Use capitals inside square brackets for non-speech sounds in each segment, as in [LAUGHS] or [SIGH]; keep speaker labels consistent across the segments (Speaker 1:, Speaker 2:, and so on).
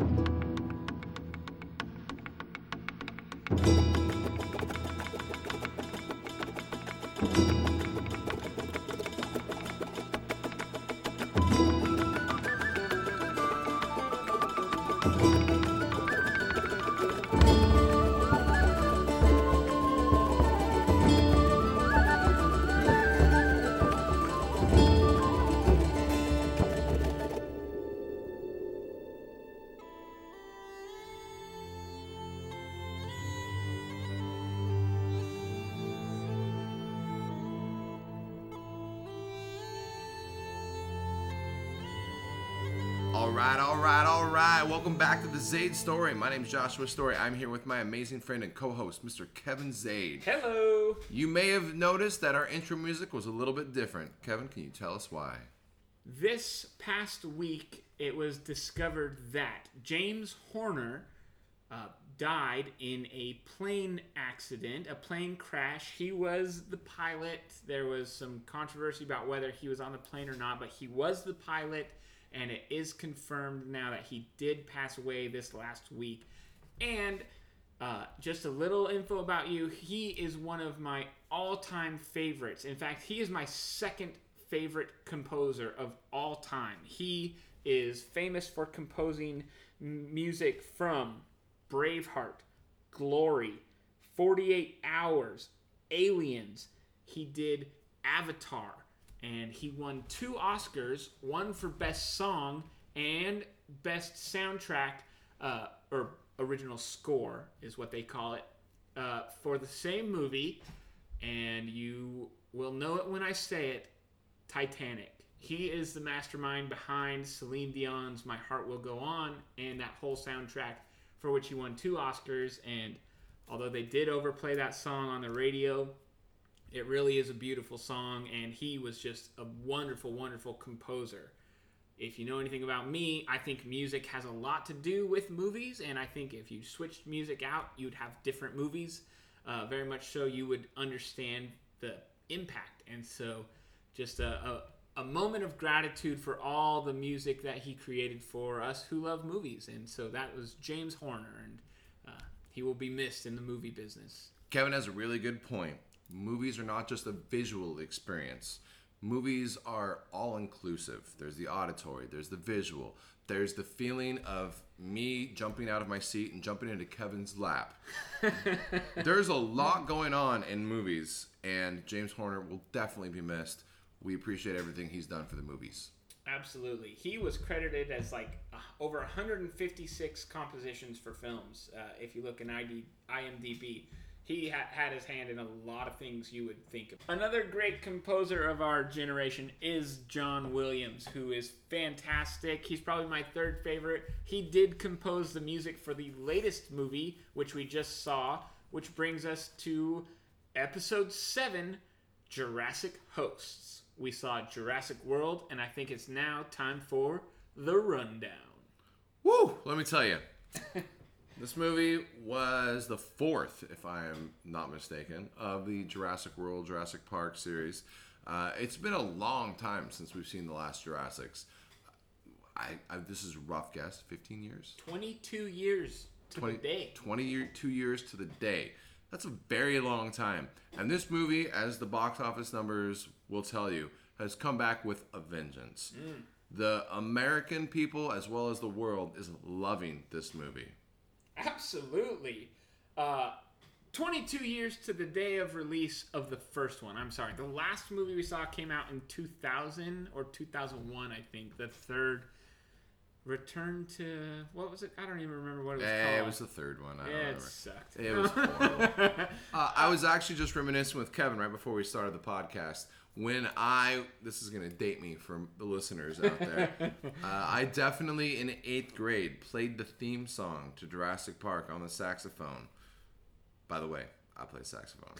Speaker 1: All right, all right, all right. Welcome back to the Zade Storey. My name's Joshua Storey. I'm here with my amazing friend and co-host, Mr. Kevin Zade.
Speaker 2: Hello.
Speaker 1: You may have noticed that our intro music was a little bit different. Kevin, can you tell us why?
Speaker 2: This past week, it was discovered that James Horner uh, died in a plane accident, a plane crash. He was the pilot. There was some controversy about whether he was on the plane or not, but he was the pilot, and it is confirmed now that he did pass away this last week. And uh, just a little info about you. He is one of my all time favorites. In fact, he is my second favorite composer of all time. He is famous for composing music from Braveheart, Glory, 48 Hours, Aliens. He did Avatar, and he won two Oscars one for Best Song and Best Soundtrack, uh, or original score is what they call it, uh, for the same movie. And you will know it when I say it Titanic. He is the mastermind behind Celine Dion's My Heart Will Go On and that whole soundtrack for which he won two Oscars. And although they did overplay that song on the radio, it really is a beautiful song. And he was just a wonderful, wonderful composer. If you know anything about me, I think music has a lot to do with movies. And I think if you switched music out, you'd have different movies. Uh, very much so, you would understand the impact. And so, just a, a, a moment of gratitude for all the music that he created for us who love movies. And so that was James Horner, and uh, he will be missed in the movie business.
Speaker 1: Kevin has a really good point. Movies are not just a visual experience. Movies are all inclusive. There's the auditory, there's the visual, there's the feeling of me jumping out of my seat and jumping into Kevin's lap. [LAUGHS] there's a lot going on in movies, and James Horner will definitely be missed. We appreciate everything he's done for the movies.
Speaker 2: Absolutely. He was credited as like uh, over 156 compositions for films. Uh, if you look in ID, IMDb, he ha- had his hand in a lot of things you would think of. Another great composer of our generation is John Williams, who is fantastic. He's probably my third favorite. He did compose the music for the latest movie, which we just saw, which brings us to episode 7 Jurassic Hosts. We saw Jurassic World, and I think it's now time for the rundown.
Speaker 1: Woo! Let me tell you. [LAUGHS] this movie was the fourth, if I am not mistaken, of the Jurassic World, Jurassic Park series. Uh, it's been a long time since we've seen the last Jurassics. I, I this is a rough guess. Fifteen years.
Speaker 2: 22 years to
Speaker 1: 20,
Speaker 2: the day.
Speaker 1: 20 year, two years to the day. That's a very long time. And this movie, as the box office numbers will tell you, has come back with a vengeance. The American people, as well as the world, is loving this movie.
Speaker 2: Absolutely. Uh, 22 years to the day of release of the first one. I'm sorry. The last movie we saw came out in 2000 or 2001, I think. The third Return to what was it? I don't even remember what it was
Speaker 1: Eh,
Speaker 2: called.
Speaker 1: it was the third one. I don't
Speaker 2: yeah, it
Speaker 1: remember.
Speaker 2: sucked.
Speaker 1: It was horrible. [LAUGHS] uh, I was actually just reminiscing with Kevin right before we started the podcast when I this is gonna date me for the listeners out there. [LAUGHS] uh, I definitely in eighth grade played the theme song to Jurassic Park on the saxophone. By the way, I play saxophone.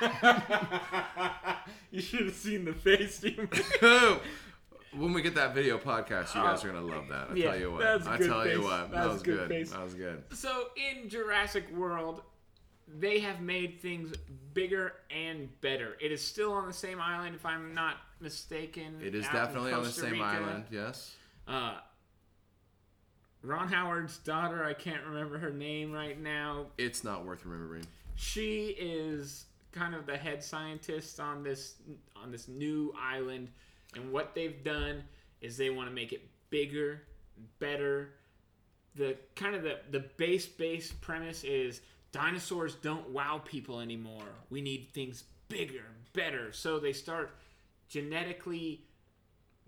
Speaker 1: [LAUGHS]
Speaker 2: you should have seen the face you made. [LAUGHS]
Speaker 1: when we get that video podcast, you guys are gonna love that. I
Speaker 2: Yeah,
Speaker 1: tell you what.
Speaker 2: that's a
Speaker 1: I
Speaker 2: good
Speaker 1: tell you what. That
Speaker 2: That's
Speaker 1: was
Speaker 2: a good
Speaker 1: good.
Speaker 2: face.
Speaker 1: That was good.
Speaker 2: So in Jurassic World, they have made things bigger and better. It is still on the same island, if I'm not mistaken.
Speaker 1: It is definitely on the same
Speaker 2: Rica.
Speaker 1: island. Yes.
Speaker 2: Uh, Ron Howard's daughter, I can't remember her name right now.
Speaker 1: It's not worth remembering.
Speaker 2: She is kind of the head scientist on this on this new island, and what they've done is they want to make it bigger, better. The kind of the the base base premise is dinosaurs don't wow people anymore. We need things bigger, better. So they start genetically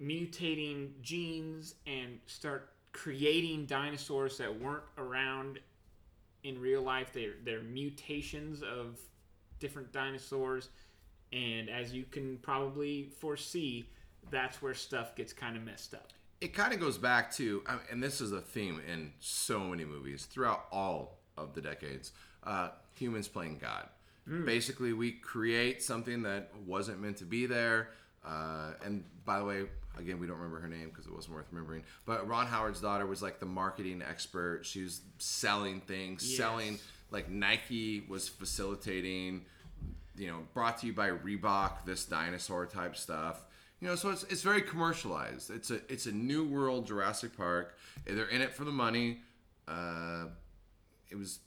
Speaker 2: mutating genes and start creating dinosaurs that weren't around in real life. They're, they're mutations of different dinosaurs. And as you can probably foresee, that's where stuff gets kind of messed up.
Speaker 1: It kind of goes back to, and this is a theme in so many movies throughout all of the decades uh, humans playing God. Basically, we create something that wasn't meant to be there. Uh, and by the way, again, we don't remember her name because it wasn't worth remembering. But Ron Howard's daughter was like the marketing expert. She was selling things,
Speaker 2: Yes.
Speaker 1: selling like Nike was facilitating. You know, brought to you by Reebok, this dinosaur type stuff. You know, so it's it's very commercialized. It's a it's a new world Jurassic Park. They're in it for the money. Uh, it was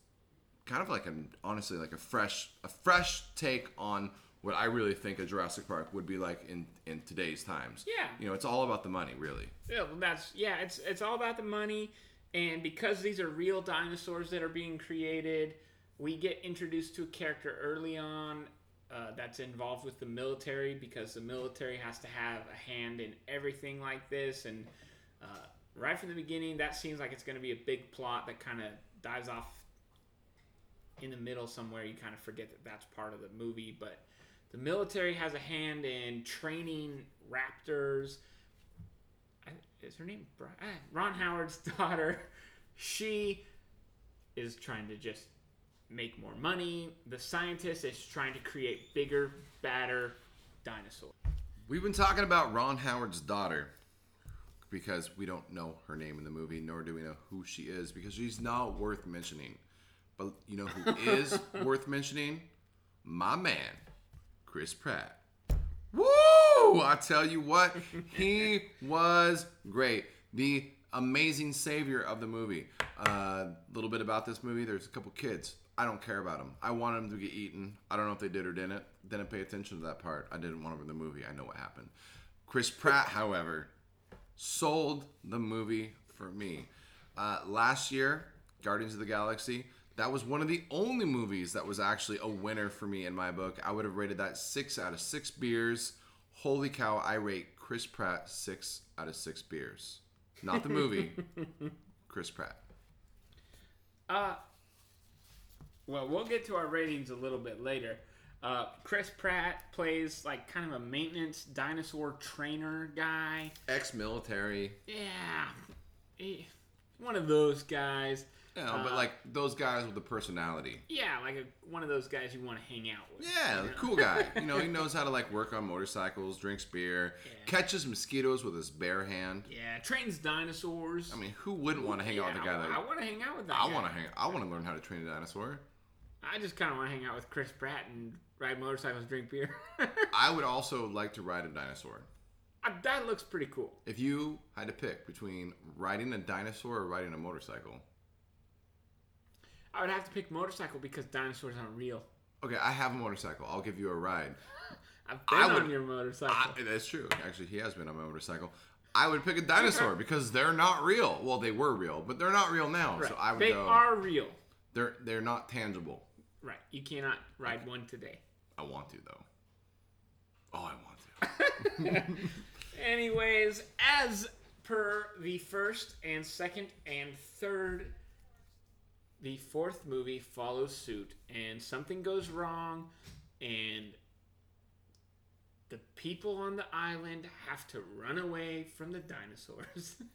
Speaker 1: kind of like an honestly like a fresh a fresh take on what I really think a Jurassic Park would be like in in today's times.
Speaker 2: Yeah.
Speaker 1: You know, it's all about the money, really.
Speaker 2: Yeah, well, that's yeah. It's it's all about the money, and because these are real dinosaurs that are being created, we get introduced to a character early on uh, that's involved with the military because the military has to have a hand in everything like this, and uh, right from the beginning, that seems like it's going to be a big plot that kind of dives off in the middle somewhere. You kind of forget that that's part of the movie, but the military has a hand in training raptors. I- Is her name ah, Ron Howard's [LAUGHS] daughter? She is trying to just make more money. The scientist is trying to create bigger, badder dinosaurs.
Speaker 1: We've been talking about Ron Howard's daughter because we don't know her name in the movie, nor do we know who she is because she's not worth mentioning. But you know who is [LAUGHS] worth mentioning? My man, Chris Pratt. Woo! I tell you what, he [LAUGHS] was great. The amazing savior of the movie. A uh, little bit about this movie. There's a couple kids. I don't care about them. I wanted them to get eaten. I don't know if they did or didn't. Didn't pay attention to that part. I didn't want them in the movie. I know what happened. Chris Pratt, however, sold the movie for me. Uh, last year, Guardians of the Galaxy, that was one of the only movies that was actually a winner for me in my book. I would have rated that six out of six beers. Holy cow, I rate Chris Pratt six out of six beers. Not the movie, [LAUGHS] Chris Pratt.
Speaker 2: Uh, well, we'll get to our ratings a little bit later. Uh, Chris Pratt plays like kind of a maintenance dinosaur trainer guy.
Speaker 1: Ex military.
Speaker 2: Yeah, he- one of those guys.
Speaker 1: You know, but
Speaker 2: Uh,
Speaker 1: like those guys with the personality.
Speaker 2: Yeah, like a, one of those guys you want to hang out with.
Speaker 1: Yeah,
Speaker 2: you know?
Speaker 1: cool guy. [LAUGHS] You know, he knows how to like work on motorcycles, drinks beer,
Speaker 2: Yeah.
Speaker 1: catches mosquitoes with his bare hand.
Speaker 2: Yeah, trains dinosaurs.
Speaker 1: I mean, who wouldn't want to hang out with a guy
Speaker 2: I,
Speaker 1: that I
Speaker 2: want to hang out with that.
Speaker 1: I want to hang? I want to learn how to train a dinosaur.
Speaker 2: I just kind of want to hang out with Chris Pratt and ride motorcycles, drink beer. [LAUGHS]
Speaker 1: I would also like to ride a dinosaur.
Speaker 2: Uh, that looks pretty cool.
Speaker 1: If you had to pick between riding a dinosaur or riding a motorcycle,
Speaker 2: I would have to pick motorcycle because dinosaurs aren't real.
Speaker 1: okay, I have a motorcycle. I'll give you a ride.
Speaker 2: I've been
Speaker 1: I
Speaker 2: on
Speaker 1: would-
Speaker 2: your motorcycle.
Speaker 1: I, that's true. Actually, he has been on my motorcycle. I would pick a dinosaur [LAUGHS] because they're not real. Well, they were real, but they're not real now.
Speaker 2: right.
Speaker 1: So I would
Speaker 2: they
Speaker 1: go.
Speaker 2: are real.
Speaker 1: They're they're not tangible.
Speaker 2: Right. You cannot ride one today.
Speaker 1: I want to though. Oh, I want to. [LAUGHS] [LAUGHS]
Speaker 2: Anyways, as per the first and second and third, the fourth movie follows suit, and something goes wrong, and the people on the island have to run away from the dinosaurs. [LAUGHS]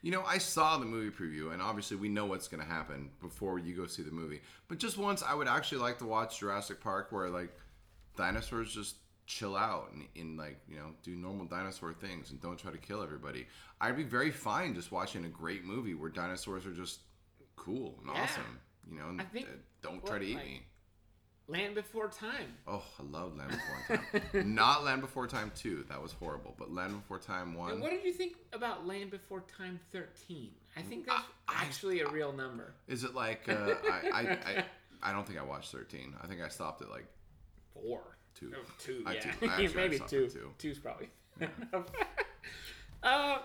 Speaker 1: You know, I saw the movie preview, and obviously we know what's going to happen before you go see the movie. But just once, I would actually like to watch Jurassic Park, where like dinosaurs just chill out and, and like you know do normal dinosaur things and don't try to kill everybody. I'd be very fine just watching a great movie where dinosaurs are just cool and
Speaker 2: Yeah.
Speaker 1: awesome. You know, and
Speaker 2: I think-
Speaker 1: don't try to eat
Speaker 2: like-
Speaker 1: me.
Speaker 2: Land Before Time.
Speaker 1: Oh, I love Land Before Time. [LAUGHS] Not Land Before Time two. That was horrible. But Land Before Time one.
Speaker 2: And what did you think about Land Before Time 13? I think that's.
Speaker 1: I,
Speaker 2: actually a real number.
Speaker 1: Is it like uh, I, I I I don't think I watched thirteen. I think I stopped at like
Speaker 2: Four.
Speaker 1: two.
Speaker 2: Oh, two,
Speaker 1: I-
Speaker 2: yeah.
Speaker 1: two. I [LAUGHS] actually-
Speaker 2: Maybe two.
Speaker 1: two.
Speaker 2: Two's probably [LAUGHS] enough. uh,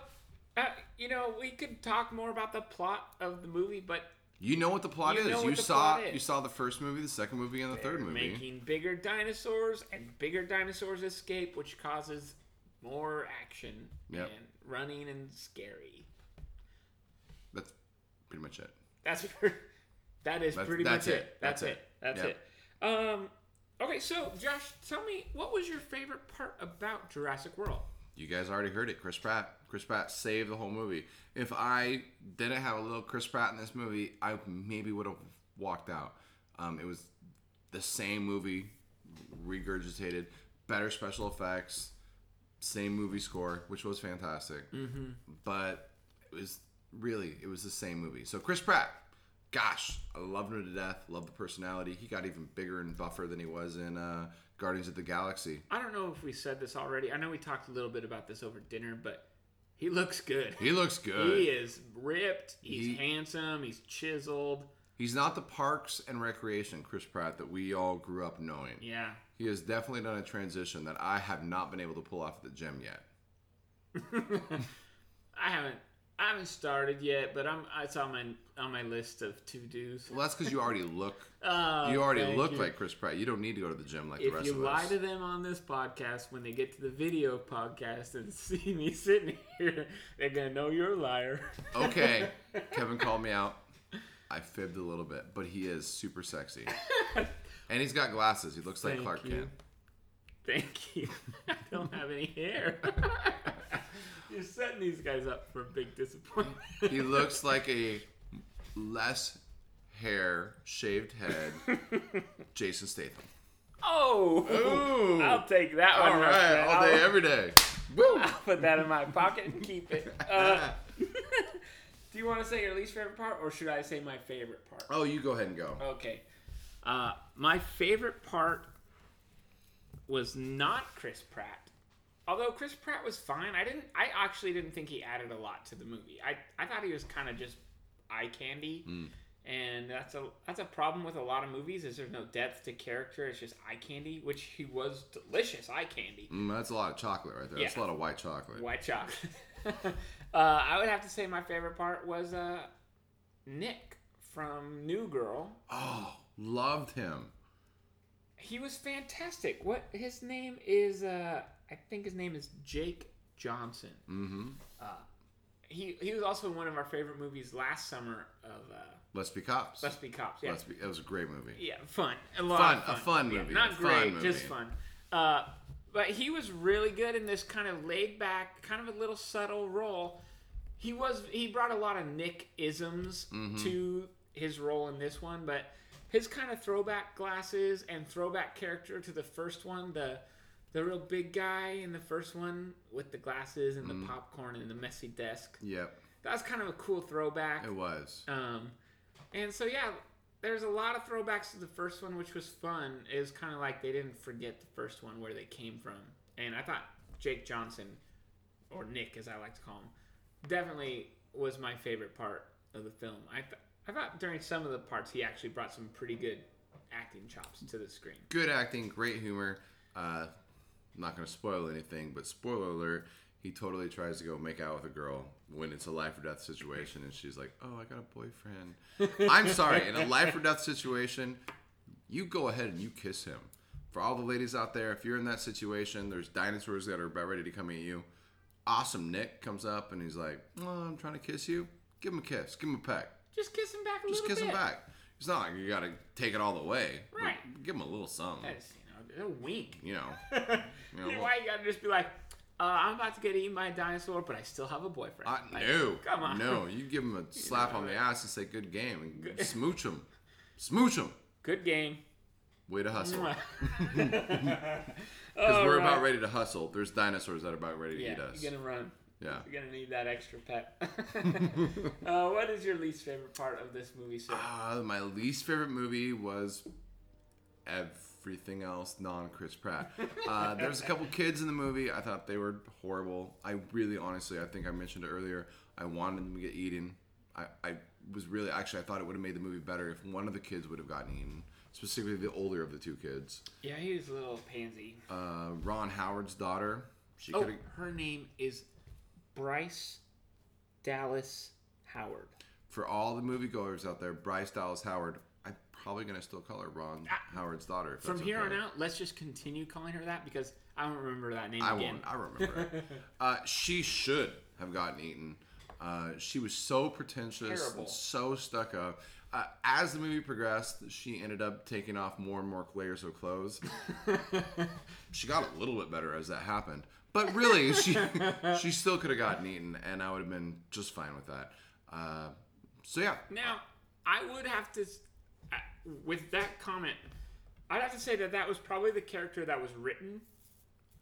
Speaker 2: uh, you know, we could talk more about the plot of the movie, but
Speaker 1: You know what the plot
Speaker 2: You
Speaker 1: is. you saw
Speaker 2: is.
Speaker 1: you saw the first movie, the second movie, and the third
Speaker 2: they're
Speaker 1: movie.
Speaker 2: making bigger dinosaurs, and bigger dinosaurs escape, which causes more action
Speaker 1: Yep.
Speaker 2: and running and scary.
Speaker 1: That's pretty much it.
Speaker 2: That's [LAUGHS] that is
Speaker 1: That's-
Speaker 2: pretty
Speaker 1: that's
Speaker 2: much
Speaker 1: it.
Speaker 2: it. That's,
Speaker 1: That's
Speaker 2: it.
Speaker 1: it.
Speaker 2: That's
Speaker 1: Yep.
Speaker 2: it. Um, okay, so Josh, tell me what was your favorite part about Jurassic World?
Speaker 1: You guys already heard it. Chris Pratt. Chris Pratt saved the whole movie. If I didn't have a little Chris Pratt in this movie, I maybe would have walked out. Um, it was the same movie, regurgitated, better special effects, same movie score, which was fantastic. Mm-hmm. But it was really, it was the same movie. So Chris Pratt, gosh, I loved him to death. Love the personality. He got even bigger and buffer than he was in uh, Guardians of the Galaxy.
Speaker 2: I don't know if we said this already. I know we talked a little bit about this over dinner, but he looks good.
Speaker 1: He looks good.
Speaker 2: He is ripped. He's
Speaker 1: He-
Speaker 2: handsome. He's chiseled.
Speaker 1: He's not the Parks and Recreation Chris Pratt that we all grew up knowing.
Speaker 2: Yeah.
Speaker 1: He has definitely done a transition that I have not been able to pull off at the gym yet. [LAUGHS]
Speaker 2: I haven't. I haven't started yet, but I'm. It's on my on my list of to dos.
Speaker 1: Well, that's because you already look.
Speaker 2: Oh,
Speaker 1: You already look
Speaker 2: you.
Speaker 1: like Chris Pratt. You don't need to go to the gym like the
Speaker 2: If you lie to them on this podcast, when they get to the video podcast and [LAUGHS] see me sitting here, they're gonna know you're a liar.
Speaker 1: okay, [LAUGHS] Kevin called me out. I fibbed a little bit, but he is super sexy, and he's got glasses. He looks like
Speaker 2: Thank
Speaker 1: Clark
Speaker 2: you.
Speaker 1: Kent.
Speaker 2: Thank you. [LAUGHS] I don't have any hair. You're setting these guys up for a big disappointment.
Speaker 1: He looks like a less hair, shaved head, [LAUGHS] Jason Statham.
Speaker 2: oh,
Speaker 1: Ooh.
Speaker 2: I'll take that one.
Speaker 1: All right,
Speaker 2: friend.
Speaker 1: all day,
Speaker 2: I'll-
Speaker 1: every day. Woo! [LAUGHS]
Speaker 2: I'll put that in my pocket and keep it. Uh, [LAUGHS] do you want to say your least favorite part, or should I say my favorite part?
Speaker 1: Oh, you go ahead and go.
Speaker 2: Okay. Uh, my favorite part was not Chris Pratt. Although Chris Pratt was fine, I didn't. I actually didn't think he added a lot to the movie. I I thought he was kind of just eye candy, and that's a that's a problem with a lot of movies. Is there's no depth to character. It's just eye candy, which he was delicious eye candy.
Speaker 1: Mm, that's a lot of chocolate right there. That's a lot of white chocolate.
Speaker 2: White chocolate. [LAUGHS] uh, I would have to say my favorite part was uh, Nick from New Girl.
Speaker 1: Oh, loved him.
Speaker 2: He was fantastic. What his name is? Uh, I think his name is Jake Johnson.
Speaker 1: Mm-hmm.
Speaker 2: He he was also in one of our favorite movies last summer of uh,
Speaker 1: Let's be cops.
Speaker 2: Let's Be Cops. Yeah,
Speaker 1: Let's be. It was a great movie.
Speaker 2: yeah, fun, a lot
Speaker 1: Fun,
Speaker 2: of
Speaker 1: a
Speaker 2: fun,
Speaker 1: fun
Speaker 2: Yeah,
Speaker 1: movie,
Speaker 2: not
Speaker 1: fun
Speaker 2: great,
Speaker 1: movie.
Speaker 2: just fun. Uh, but he was really good in this kind of laid back, kind of a little subtle role. He was he brought a lot of Nick isms
Speaker 1: Mm-hmm.
Speaker 2: to his role in this one, but his kind of throwback glasses and throwback character to the first one, the the real big guy in the first one with the glasses and the
Speaker 1: Mm-hmm.
Speaker 2: popcorn and the messy desk.
Speaker 1: Yep,
Speaker 2: That was kind of a cool throwback.
Speaker 1: it was.
Speaker 2: Um, and so yeah, there's a lot of throwbacks to the first one, which was fun. It was kind of like they didn't forget the first one where they came from, and I thought Jake Johnson, or Nick as I like to call him, definitely was my favorite part of the film. I th- I thought during some of the parts he actually brought some pretty good acting chops to the screen.
Speaker 1: Good acting, great humor. Uh, I'm not going to spoil anything, but spoiler alert: he totally tries to go make out with a girl when it's a life or death situation, and she's like, "Oh, I got a boyfriend." I'm sorry, in a life or death situation, you go ahead and you kiss him. For all the ladies out there, if you're in that situation, there's dinosaurs that are about ready to come at you. Awesome Nick comes up and he's like, "Oh, I'm trying to kiss you." Give him a kiss. Give him a peck.
Speaker 2: Just kiss him back a
Speaker 1: Just
Speaker 2: little
Speaker 1: kiss
Speaker 2: bit.
Speaker 1: him back. It's not like you got to take it all the way.
Speaker 2: Right.
Speaker 1: Give him a little something.
Speaker 2: Know, a wink. [LAUGHS]
Speaker 1: You know.
Speaker 2: You
Speaker 1: know,
Speaker 2: Why you gotta just be like, uh, I'm about to get eaten by a dinosaur, but I still have a boyfriend.
Speaker 1: Uh,
Speaker 2: Like,
Speaker 1: no,
Speaker 2: come on.
Speaker 1: no. You give him a [LAUGHS] slap on the ass and say "good game" and [LAUGHS] smooch him, smooch him.
Speaker 2: Good game.
Speaker 1: Way to hustle. Because we're
Speaker 2: right.
Speaker 1: about ready to hustle. There's dinosaurs that are about ready to
Speaker 2: Yeah,
Speaker 1: eat us.
Speaker 2: you're gonna run.
Speaker 1: Yeah.
Speaker 2: You're gonna need that extra pet. uh, what is your least favorite part of this movie, sir?
Speaker 1: Uh, my least favorite movie was everything else non Chris Pratt. Uh, [LAUGHS] there was a couple kids in the movie. I thought they were horrible. I really, honestly, I think I mentioned it earlier. I wanted them to get eaten. I, I was really actually I thought it would have made the movie better if one of the kids would have gotten eaten, specifically the older of the two kids.
Speaker 2: Yeah, he was a little pansy.
Speaker 1: Uh, Ron Howard's daughter. She
Speaker 2: Oh, her name is Bryce Dallas Howard.
Speaker 1: For all the moviegoers out there, Bryce Dallas Howard. Probably gonna still call her Ron Howard's daughter.
Speaker 2: From here
Speaker 1: okay.
Speaker 2: on out, let's just continue calling her that because I don't remember that name again.
Speaker 1: I
Speaker 2: again.
Speaker 1: won't. I remember it. [LAUGHS] Uh, she should have gotten eaten. Uh, she was so pretentious,
Speaker 2: Terrible.
Speaker 1: and so stuck up. Uh, as the movie progressed, she ended up taking off more and more layers of clothes. [LAUGHS] she got a little bit better as that happened, but really, she [LAUGHS] she still could have gotten eaten, and I would have been just fine with that. Uh, so yeah,
Speaker 2: Now, I would have to, with that comment, I'd have to say that that was probably the character that was written.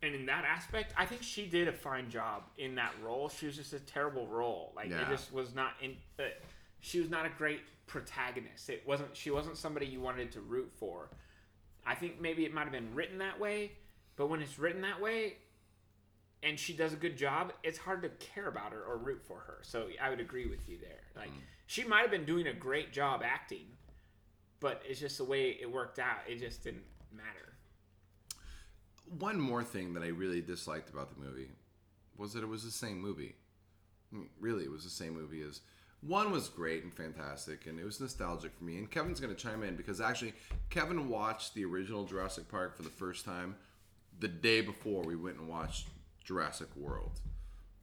Speaker 2: And in that aspect, I think she did a fine job in that role. She was just a terrible role. Like
Speaker 1: Yeah.
Speaker 2: it just was not in. Uh, she was not a great protagonist. It wasn't. She wasn't somebody you wanted to root for. I think maybe it might have been written that way, but when it's written that way, and she does a good job, it's hard to care about her or root for her. So I would agree with you there. Like she might have been doing a great job acting, but it's just the way it worked out. It just didn't matter.
Speaker 1: one more thing that I really disliked about the movie was that it was the same movie. I mean, really, it was the same movie as one was great and fantastic, and it was nostalgic for me. And Kevin's going to chime in because actually, Kevin watched the original Jurassic Park for the first time the day before we went and watched Jurassic World.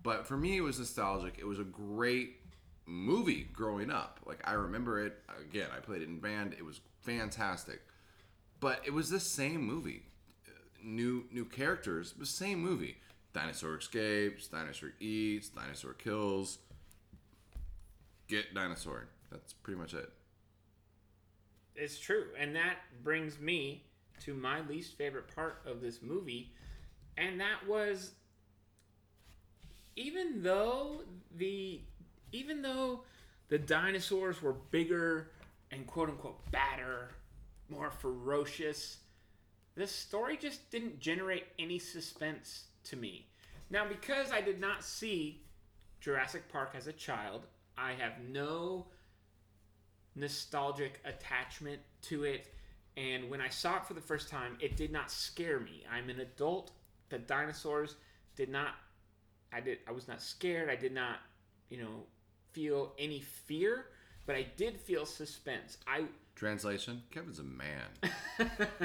Speaker 1: But for me, it was nostalgic. It was a great movie growing up. Like I remember it again. I played it in band. It was fantastic. But it was the same movie new new characters, but same movie. Dinosaur escapes, dinosaur eats, dinosaur kills. Get dinosaur. That's pretty much it.
Speaker 2: It's true, and that brings me to my least favorite part of this movie, and that was even though the even though the dinosaurs were bigger and quote unquote badder, more ferocious, the story just didn't generate any suspense to me. Now, because I did not see Jurassic Park as a child, I have no nostalgic attachment to it. And when I saw it for the first time, it did not scare me. I'm an adult. The dinosaurs did not. I did. I was not scared. I did not, you know, feel any fear. But I did feel suspense. I
Speaker 1: Translation: Kevin's a man. [LAUGHS]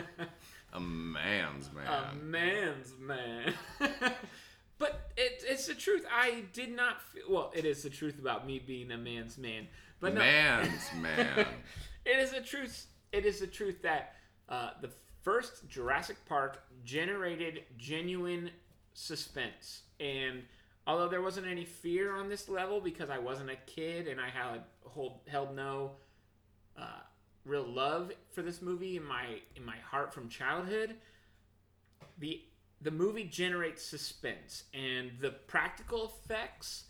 Speaker 1: a man's man.
Speaker 2: a man's man. [LAUGHS] but it, it's the truth. I did not feel. Well, it is the truth about me being a man's man. But no,
Speaker 1: man's man. [LAUGHS]
Speaker 2: it is the truth. It is the truth that uh, the first Jurassic Park generated genuine suspense, and although there wasn't any fear on this level because I wasn't a kid and I had hold, held no uh, real love for this movie in my in my heart from childhood, the the movie generates suspense and the practical effects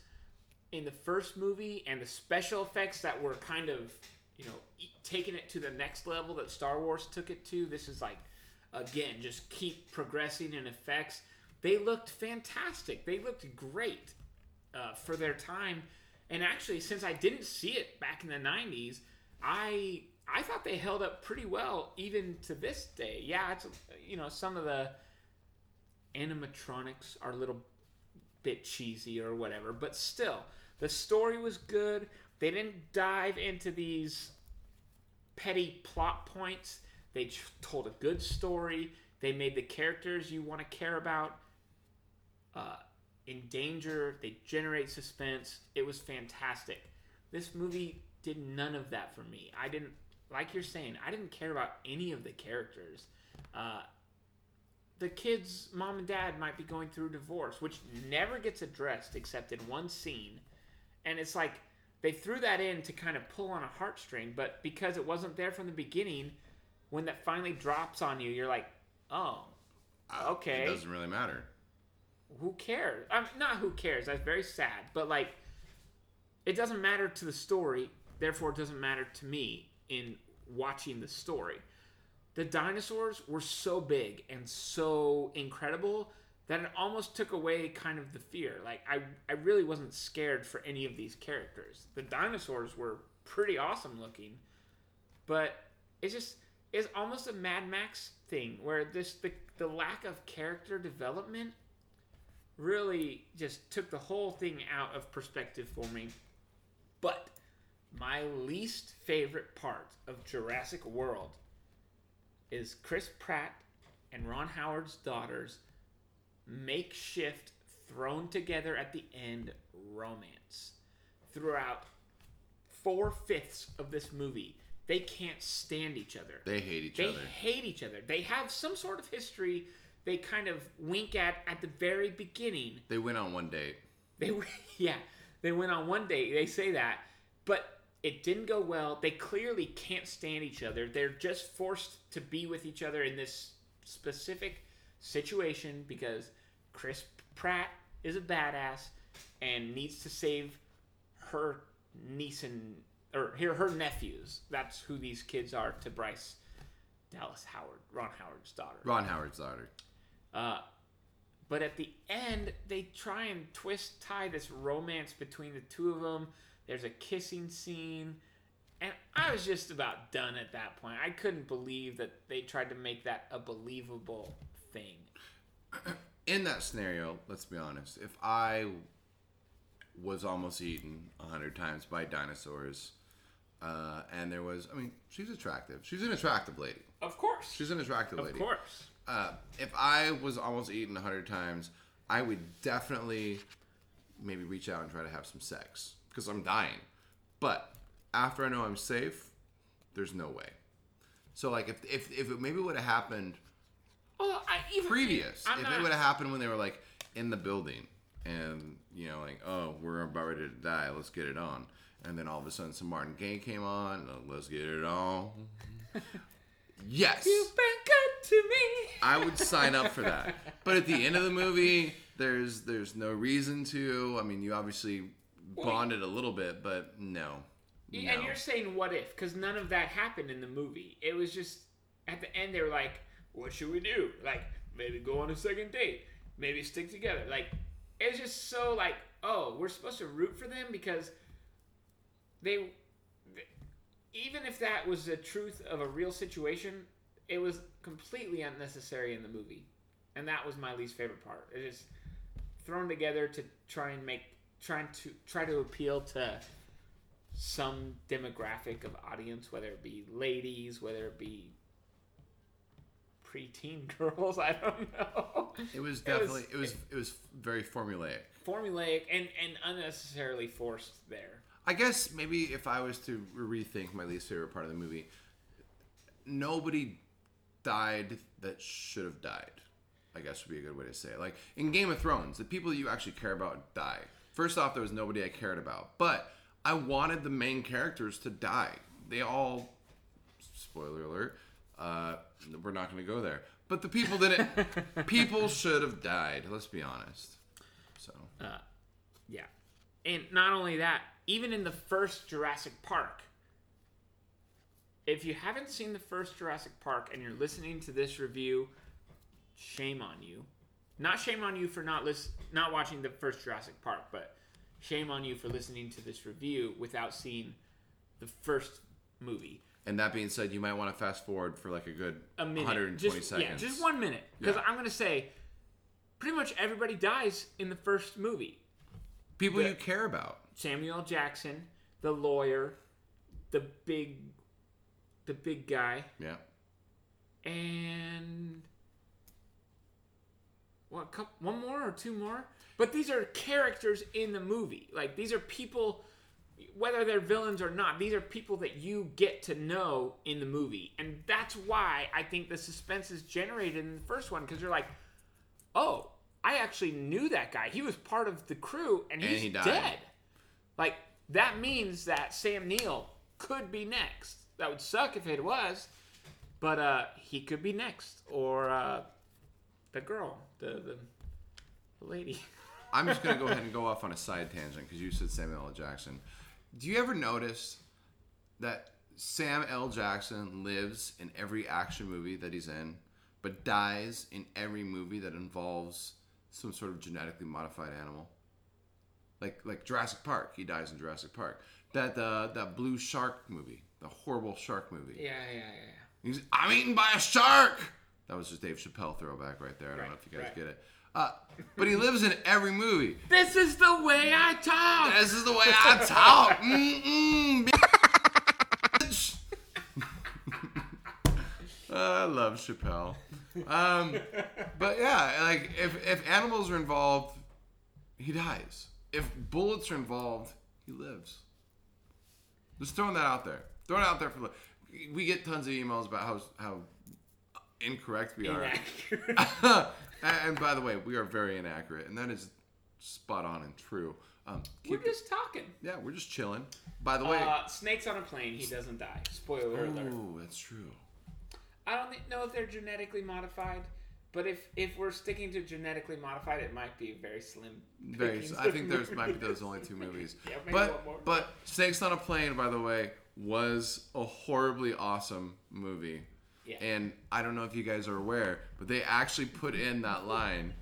Speaker 2: in the first movie and the special effects that were kind of you know taking it to the next level that Star Wars took it to. This is like again just keep progressing in effects. They looked fantastic. They looked great uh, for their time. And actually, since I didn't see it back in the '90s, I I thought they held up pretty well even to this day. Yeah, it's you know some of the animatronics are a little bit cheesy or whatever, but still, the story was good. They didn't dive into these petty plot points. They told a good story. They made the characters you want to care about uh, in danger. They generate suspense. It was fantastic. This movie did none of that for me. I didn't, like you're saying, I didn't care about any of the characters. Uh, the kids' mom and dad might be going through divorce, which never gets addressed except in one scene. And it's like they threw that in to kind of pull on a heartstring, but because it wasn't there from the beginning, when that finally drops on you, you're like, oh, okay.
Speaker 1: It doesn't really matter.
Speaker 2: Who cares? I'm not who cares. That's very sad, but like, it doesn't matter to the story. Therefore, it doesn't matter to me in watching the story. The dinosaurs were so big and so incredible that it almost took away kind of the fear. Like I, I really wasn't scared for any of these characters. The dinosaurs were pretty awesome looking, but it's just it's almost a Mad Max thing where this the the lack of character development really just took the whole thing out of perspective for me. But my least favorite part of Jurassic World is Chris Pratt and Ron Howard's daughters makeshift thrown together at the end romance throughout four fifths of this movie they can't stand each other
Speaker 1: They hate each
Speaker 2: they
Speaker 1: other.
Speaker 2: hate each other they have some sort of history they kind of wink at at the very beginning
Speaker 1: They went on one date.
Speaker 2: they were, [LAUGHS] yeah, they went on one date. They say that, but it didn't go well. They clearly can't stand each other. They're just forced to be with each other in this specific situation because Chris Pratt is a badass and needs to save her niece and or her her nephews. That's who these kids are to Bryce Dallas Howard, Ron Howard's daughter.
Speaker 1: Ron Howard's daughter.
Speaker 2: Uh, but at the end, they try and twist tie this romance between the two of them. There's a kissing scene. And I was just about done at that point. I couldn't believe that they tried to make that a believable thing. [CLEARS THROAT]
Speaker 1: In that scenario, let's be honest. If I was almost eaten a hundred times by dinosaurs, uh, and there was, I mean, she's attractive. She's an attractive lady.
Speaker 2: Of course.
Speaker 1: She's an attractive lady.
Speaker 2: of course.
Speaker 1: Uh, if I was almost eaten a hundred times, I would definitely maybe reach out and try to have some sex because I'm dying. But after I know I'm safe, there's no way. So like if if, if it maybe would have happened
Speaker 2: Well, I, even
Speaker 1: previous,
Speaker 2: I'm
Speaker 1: if
Speaker 2: not,
Speaker 1: it would have happened when they were like in the building and you know like oh we're about ready to die, let's get it on, and then all of a sudden some Marvin Gaye came on, let's get it on. [LAUGHS] yes.
Speaker 2: You've been good to me. [LAUGHS]
Speaker 1: I would sign up for that. But at the end of the movie, there's there's no reason to. I mean, you obviously bonded a little bit, but no.
Speaker 2: And you're saying what if? Because none of that happened in the movie. It was just at the end they were like, "What should we do? Like maybe go on a second date, maybe stick together." Like it's just so like, oh, we're supposed to root for them because they, even if that was the truth of a real situation, it was completely unnecessary in the movie, and that was my least favorite part. It is thrown together to try and make trying to try to appeal to some demographic of audience, whether it be ladies, whether it be preteen [LAUGHS] girls, I don't know.
Speaker 1: it was
Speaker 2: was-
Speaker 1: definitely it was it was very formulaic.
Speaker 2: Formulaic and, and unnecessarily forced there.
Speaker 1: I guess maybe if I was to rethink my least favorite part of the movie, nobody died that should have died. I guess would be a good way to say it. Like in Game of Thrones, the people you actually care about die. First off, there was nobody I cared about, but I wanted the main characters to die. They all, spoiler alert, uh, we're not going to go there. But the people didn't. [LAUGHS] people should have died. Let's be honest. So
Speaker 2: Uh, yeah. And not only that, even in the first Jurassic Park, if you haven't seen the first Jurassic Park and you're listening to this review, shame on you. Not shame on you for not lis- not watching the first Jurassic Park, but shame on you for listening to this review without seeing the first movie.
Speaker 1: And that being said, you might want to fast forward for like a good
Speaker 2: A minute,
Speaker 1: 120
Speaker 2: just,
Speaker 1: seconds.
Speaker 2: Yeah, just one minute, because
Speaker 1: Yeah.
Speaker 2: I'm gonna say, pretty much everybody dies in the first movie.
Speaker 1: People
Speaker 2: the-
Speaker 1: you care about.
Speaker 2: Samuel Jackson, the lawyer, the big, the big guy,
Speaker 1: Yeah.
Speaker 2: and what? Couple, one more or two more? But these are characters in the movie. Like these are people, whether they're villains or not. These are people that you get to know in the movie, and that's why I think the suspense is generated in the first one because you're like, oh, I actually knew that guy. He was part of the crew, and
Speaker 1: And
Speaker 2: he's
Speaker 1: he
Speaker 2: dead. Like that means that Sam Neill could be next. That would suck if it was, but uh, he could be next, or uh, the girl, the the, the lady. [LAUGHS]
Speaker 1: I'm just gonna go ahead and go off on a side tangent because you said Samuel L. Jackson. Do you ever notice that Sam L. Jackson lives in every action movie that he's in, but dies in every movie that involves some sort of genetically modified animal. Like like Jurassic Park, he dies in Jurassic Park. That uh, that blue shark movie, the horrible shark movie.
Speaker 2: Yeah, yeah, yeah.
Speaker 1: He's, I'm eaten by a shark. That was just Dave Chappelle throwback right there. I don't
Speaker 2: Right,
Speaker 1: know if you guys
Speaker 2: right.
Speaker 1: get it. Uh, but he lives in every movie. [LAUGHS]
Speaker 2: This is the way I talk.
Speaker 1: This is the way I talk. [LAUGHS] Mm-mm, bitch. [LAUGHS] I love Chappelle. Um, but yeah, like if, if animals are involved, he dies. If bullets are involved, he lives. Just throwing that out there. Throwing it out there for the we get tons of emails about how how incorrect we are.
Speaker 2: Inaccurate. [LAUGHS]
Speaker 1: and by the way, we are very inaccurate, and that is spot on and true. Um,
Speaker 2: We're
Speaker 1: it-
Speaker 2: just talking.
Speaker 1: yeah, we're just chilling. By the way,
Speaker 2: Uh, snakes on a plane. He doesn't die. Spoiler alert.
Speaker 1: oh, that's true.
Speaker 2: I don't know if they're genetically modified, but if if we're sticking to genetically modified, it might be very slim.
Speaker 1: Very, I think [LAUGHS] there's might be those only two movies.
Speaker 2: Yeah, maybe
Speaker 1: but but Snakes on a Plane, by the way, was a horribly awesome movie.
Speaker 2: Yeah.
Speaker 1: And I don't know if you guys are aware, but they actually put in that line.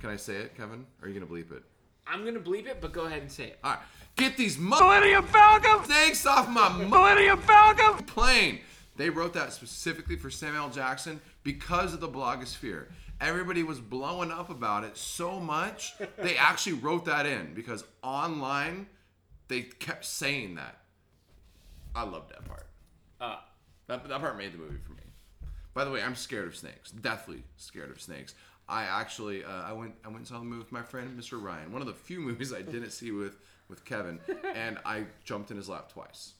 Speaker 1: Can I say it, Kevin? Or are you gonna bleep it?
Speaker 2: I'm gonna bleep it, but go ahead and say it.
Speaker 1: All right, get these Millennium Falcon snakes off my Millennium Falcon plane. They wrote that specifically for Samuel L. Jackson because of the blogosphere. Everybody was blowing up about it so much they actually wrote that in because online they kept saying that. I loved that part.
Speaker 2: Uh,
Speaker 1: That, that part made the movie for me. By the way, I'm scared of snakes. Deathly scared of snakes. I actually uh, I went I went and saw the movie with my friend Mr. Ryan. One of the few [LAUGHS] movies I didn't see with with Kevin, [LAUGHS] and I jumped in his lap twice.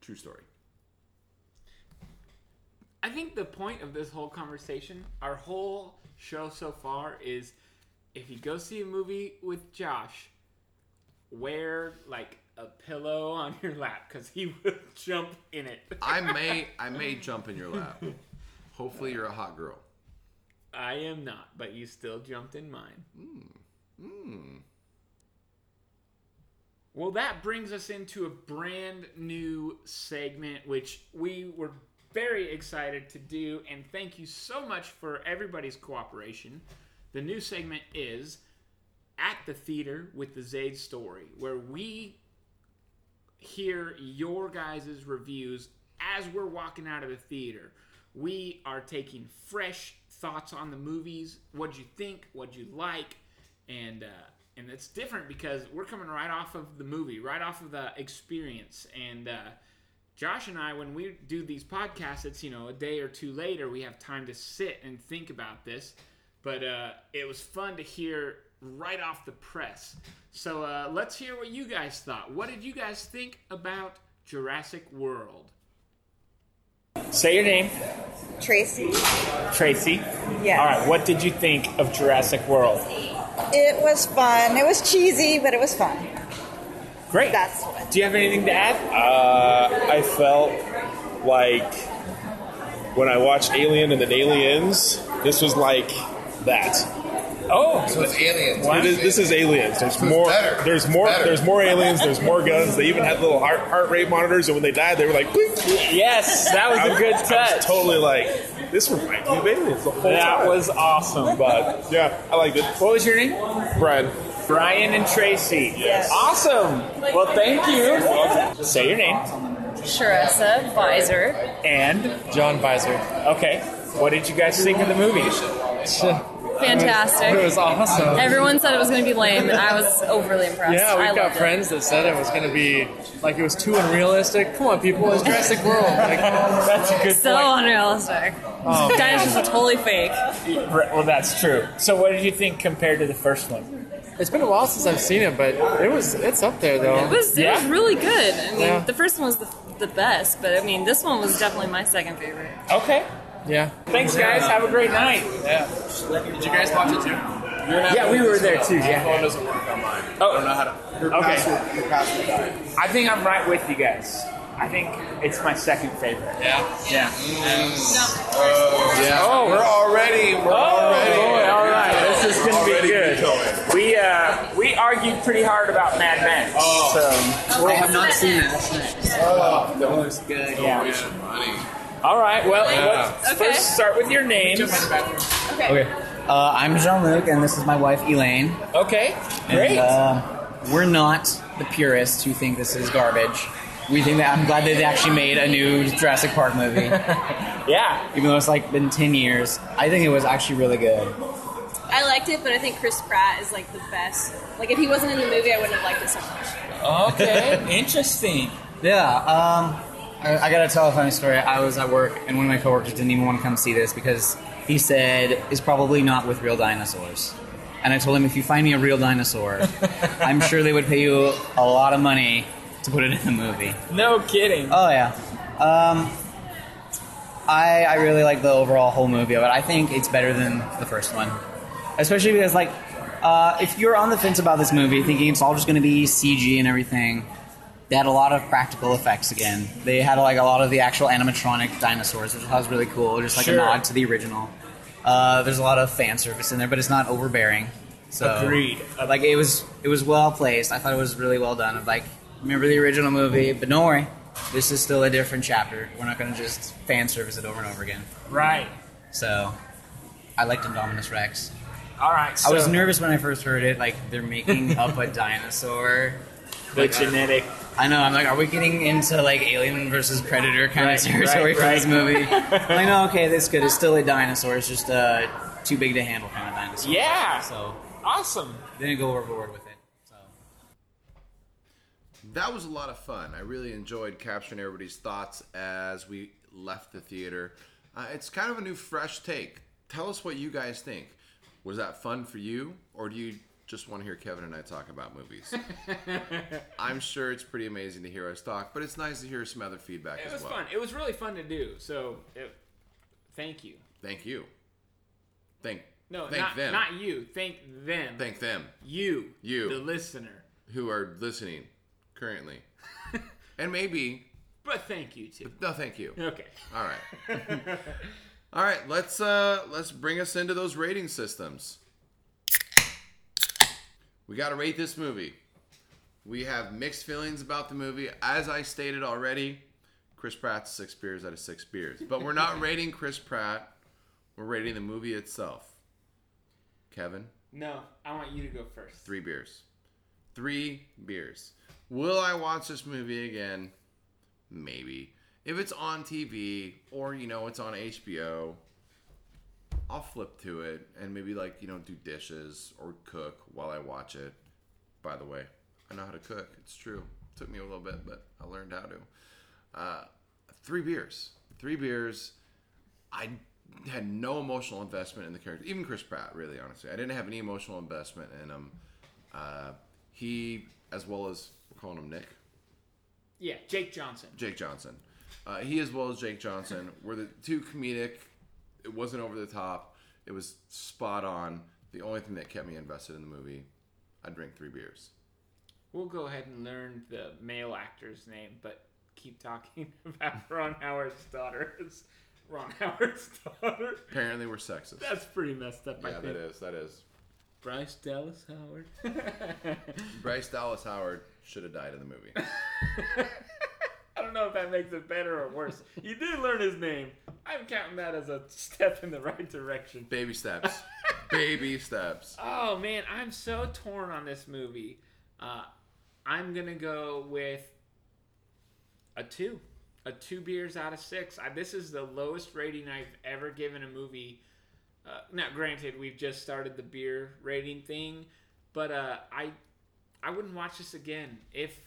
Speaker 1: True story.
Speaker 2: I think the point of this whole conversation, our whole show so far, is if you go see a movie with Josh, wear like a pillow on your lap because he [LAUGHS] will jump in it.
Speaker 1: I may I may jump in your lap. Hopefully you're a hot girl.
Speaker 2: I am not, but you still jumped in mine.
Speaker 1: Hmm.
Speaker 2: Well, that brings us into a brand new segment, which we were very excited to do, and thank you so much for everybody's cooperation. The new segment is At the Theater with the Zade Storey, where we hear your guys' reviews as we're walking out of the theater. We are taking fresh thoughts on the movies. What'd you think? What'd you like? And uh, and it's different because we're coming right off of the movie, right off of the experience. And uh, Josh and I, when we do these podcasts, it's you know a day or two later. We have time to sit and think about this. But uh, it was fun to hear right off the press. So uh, let's hear what you guys thought. What did you guys think about Jurassic World? Say your name,
Speaker 3: Tracy.
Speaker 2: Tracy.
Speaker 3: Yes.
Speaker 2: All right, what did you think of Jurassic World?
Speaker 3: It was fun. It was cheesy, but it was fun.
Speaker 2: Great.
Speaker 3: That's what.
Speaker 2: Do you have anything to add?
Speaker 4: Uh, I felt like when I watched Alien and then Aliens, this was like that.
Speaker 2: Oh,
Speaker 5: So it's aliens.
Speaker 4: It is- this is Aliens. There's
Speaker 5: So
Speaker 4: more.
Speaker 5: better.
Speaker 4: There's more.
Speaker 5: Better.
Speaker 4: There's more aliens. There's more guns. They even had little heart heart rate monitors, and when they died, they were like, "Blink."
Speaker 2: yes, that was
Speaker 4: I
Speaker 2: a good
Speaker 4: I was totally like, this reminds me of Aliens the whole
Speaker 2: That
Speaker 4: time.
Speaker 2: was awesome.
Speaker 4: But yeah, I liked it.
Speaker 2: What was your name?
Speaker 4: Brian.
Speaker 2: Brian and Tracy.
Speaker 3: Yes.
Speaker 2: Awesome. Well, thank you. Say your name
Speaker 6: Sharessa Visor.
Speaker 2: and
Speaker 7: John Visor.
Speaker 2: okay. What did you guys think of the movie?
Speaker 6: Fantastic.
Speaker 7: It was awesome.
Speaker 6: Everyone said it was going to be lame, and I was overly impressed.
Speaker 7: Yeah, we've got
Speaker 6: loved
Speaker 7: friends that said it was going to be like it was too unrealistic. Come on, people, it's Jurassic World. Like, [LAUGHS]
Speaker 2: That's a good
Speaker 6: It. So
Speaker 2: point.
Speaker 6: unrealistic.
Speaker 7: oh,
Speaker 6: Dinosaurs are totally fake.
Speaker 2: Well, that's true. So, what did you think compared to the first one?
Speaker 7: it's been a while since I've seen it, but it was it's up there though.
Speaker 6: It was, it was really good. I mean,
Speaker 7: Yeah.
Speaker 6: the first one was the, the best, but I mean, this one was definitely my second favorite.
Speaker 2: Okay.
Speaker 7: Yeah.
Speaker 2: Thanks, guys. Have a great night.
Speaker 5: Yeah. Did you guys watch it too?
Speaker 2: Yeah, we were there too. Yeah.
Speaker 5: phone doesn't work on mine.
Speaker 2: Oh.
Speaker 5: I don't know how to. Your
Speaker 2: Okay.
Speaker 5: password, your password died.
Speaker 2: I think I'm right with you guys. I think it's my second favorite.
Speaker 5: Yeah.
Speaker 2: Yeah.
Speaker 5: Oh, yeah.
Speaker 2: Oh.
Speaker 5: We're already. We're
Speaker 2: Oh,
Speaker 5: already.
Speaker 2: boy, all right. This is going to be good.
Speaker 5: going.
Speaker 2: We uh, we argued pretty hard about Mad Men. So
Speaker 8: I have not seen it. That's nice.
Speaker 5: Oh, that
Speaker 8: Looks good.
Speaker 2: yeah.
Speaker 5: was funny.
Speaker 2: All right. Well,
Speaker 5: Yeah.
Speaker 2: let's
Speaker 6: Okay.
Speaker 2: first start with your names.
Speaker 6: Okay.
Speaker 7: Okay.
Speaker 8: Uh, I'm Jean Luc, and this is my wife Elaine.
Speaker 9: Okay,
Speaker 8: And,
Speaker 9: great.
Speaker 8: uh, we're not the purists who think this is garbage. We think that I'm glad that they actually made a new Jurassic Park movie, [LAUGHS]
Speaker 9: yeah.
Speaker 8: even though it's like been ten years. I think it was actually really good.
Speaker 6: I liked it, but I think Chris Pratt is like the best. Like if he wasn't in the movie, I wouldn't have liked it so much.
Speaker 9: Okay, [LAUGHS] interesting.
Speaker 8: Yeah, um, I, I gotta tell a funny story. I was at work, and one of my coworkers didn't even want to come see this because he said it's probably not with real dinosaurs. And I told him if you find me a real dinosaur, [LAUGHS] I'm sure they would pay you a lot of money to put it in the movie.
Speaker 9: No kidding.
Speaker 8: Oh yeah. Um, I I really like the overall whole movie of it. I think it's better than the first one, especially because like uh, if you're on the fence about this movie, thinking it's all just going to be CG and everything, they had a lot of practical effects again. They had like a lot of the actual animatronic dinosaurs, which was really cool, just like
Speaker 9: Sure.
Speaker 8: a nod to the original. Uh, there's a lot of fan service in there, but it's not overbearing. So
Speaker 9: Agreed.
Speaker 8: like it was it was well placed. I thought it was really well done. Of like remember the original movie, but don't worry, this is still a different chapter. We're not going to just fan service it over and over again.
Speaker 9: Right.
Speaker 8: So I liked Indominus Rex.
Speaker 9: All right.
Speaker 8: I was nervous when I first heard it. Like they're making up a [LAUGHS] dinosaur.
Speaker 9: The genetic.
Speaker 8: I know. I'm like, are we getting into like Alien versus Predator kind
Speaker 9: Right,
Speaker 8: of territory
Speaker 9: right,
Speaker 8: for this movie? I'm [LAUGHS] like, no, okay, this good. It's still a dinosaur. It's just uh, too big to handle kind of dinosaur.
Speaker 9: Yeah.
Speaker 8: So
Speaker 9: Awesome.
Speaker 8: didn't go overboard with it. So.
Speaker 1: That was a lot of fun. I really enjoyed capturing everybody's thoughts as we left the theater. Uh, it's kind of a new, fresh take. Tell us what you guys think. Was that fun for you, or do you just want to hear Kevin and I talk about movies? [LAUGHS] I'm sure it's pretty amazing to hear us talk, but it's nice to hear some other feedback as well.
Speaker 2: It
Speaker 1: as
Speaker 2: was
Speaker 1: well.
Speaker 2: fun. It was really fun to do. So, it, thank you.
Speaker 1: Thank you. Thank
Speaker 2: No,
Speaker 1: thank
Speaker 2: not,
Speaker 1: them.
Speaker 2: not you. Thank them.
Speaker 1: Thank them
Speaker 2: you.
Speaker 1: You.
Speaker 2: The listener.
Speaker 1: who are listening currently, [LAUGHS] and maybe
Speaker 2: But thank you too.
Speaker 1: no, thank you.
Speaker 2: Okay.
Speaker 1: All right. [LAUGHS] All right, let's uh let's bring us into those rating systems. We got to rate this movie. We have mixed feelings about the movie. As I stated already, Chris Pratt's 6 beers out of 6 beers. But we're not [LAUGHS] rating Chris Pratt. We're rating the movie itself. Kevin,
Speaker 2: No, I want you to go first.
Speaker 1: 3 beers. 3 beers. Will I watch this movie again? Maybe. If it's on TV or, you know, it's on HBO, I'll flip to it and maybe, like, you know, do dishes or cook while I watch it. By the way, I know how to cook. It's true. took me a little bit, but I learned how to. Uh, three beers. Three beers. I had no emotional investment in the character. Even Chris Pratt, really, honestly. I didn't have any emotional investment in him. Uh, he, as well as, we're calling him Nick.
Speaker 2: Yeah, Jake Johnson.
Speaker 1: Jake Johnson. Uh, he as well as Jake Johnson were the two comedic. It wasn't over the top. It was spot on. The only thing that kept me invested in the movie. I'd drink three beers.
Speaker 2: We'll go ahead and learn the male actor's name, but keep talking [LAUGHS] about Ron Howard's daughter. as Ron Howard's [LAUGHS] daughter.
Speaker 1: Apparently, we're sexist.
Speaker 2: That's pretty messed up. I
Speaker 1: yeah,
Speaker 2: think.
Speaker 1: that is. That is.
Speaker 2: Bryce Dallas Howard. [LAUGHS]
Speaker 1: Bryce Dallas Howard should have died in the movie.
Speaker 2: I don't know if that makes it better or worse. You did learn his name. I'm counting that as a step in the right direction.
Speaker 1: Baby steps. [LAUGHS] Baby steps.
Speaker 2: Oh man, I'm so torn on this movie. Uh, I'm gonna go with a two, a two beers out of six. I, this is the lowest rating I've ever given a movie. Uh, now, granted, we've just started the beer rating thing, but uh, I, I wouldn't watch this again if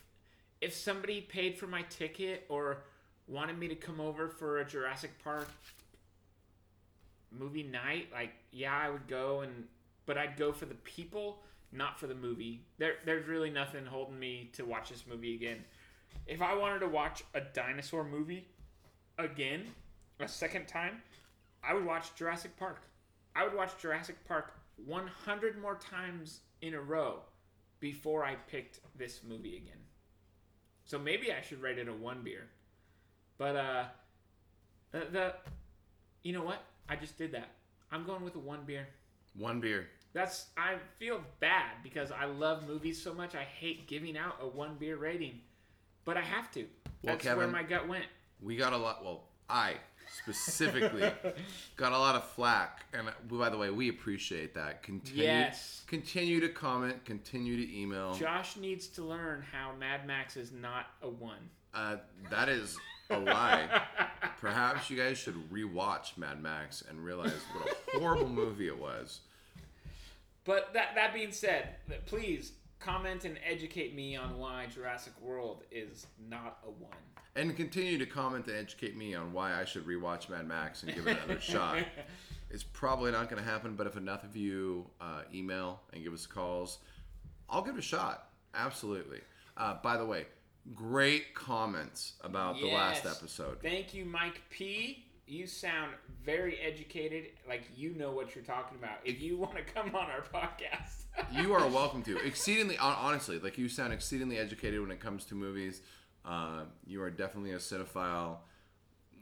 Speaker 2: if somebody paid for my ticket or wanted me to come over for a Jurassic Park movie night, like yeah, I would go and but I'd go for the people, not for the movie. There there's really nothing holding me to watch this movie again. If I wanted to watch a dinosaur movie again, a second time, I would watch Jurassic Park. I would watch Jurassic Park 100 more times in a row before I picked this movie again. So maybe I should rate it a one beer. But uh the, the you know what? I just did that. I'm going with a one beer.
Speaker 1: One beer.
Speaker 2: That's I feel bad because I love movies so much. I hate giving out a one beer rating, but I have to.
Speaker 1: Well,
Speaker 2: That's where my gut went.
Speaker 1: We got a lot. Well, I specifically [LAUGHS] got a lot of flack, and by the way, we appreciate that. Continue,
Speaker 2: Yes.
Speaker 1: continue to comment, continue to email.
Speaker 2: Josh needs to learn how Mad Max is not a one.
Speaker 1: Uh, that is a lie. [LAUGHS] Perhaps you guys should rewatch Mad Max and realize what a horrible [LAUGHS] movie it was.
Speaker 2: But that that being said, please comment and educate me on why Jurassic World is not a one.
Speaker 1: And continue to comment and educate me on why I should rewatch Mad Max and give it another [LAUGHS] shot. It's probably not going to happen, but if enough of you uh, email and give us calls, I'll give it a shot. Absolutely. Uh, by the way, great comments about the last episode.
Speaker 2: Thank you, Mike P. You sound very educated, like you know what you're talking about. If you want to come on our podcast,
Speaker 1: you are [LAUGHS] welcome to. Exceedingly, honestly, like you sound exceedingly educated when it comes to movies. Uh, you are definitely a cinephile.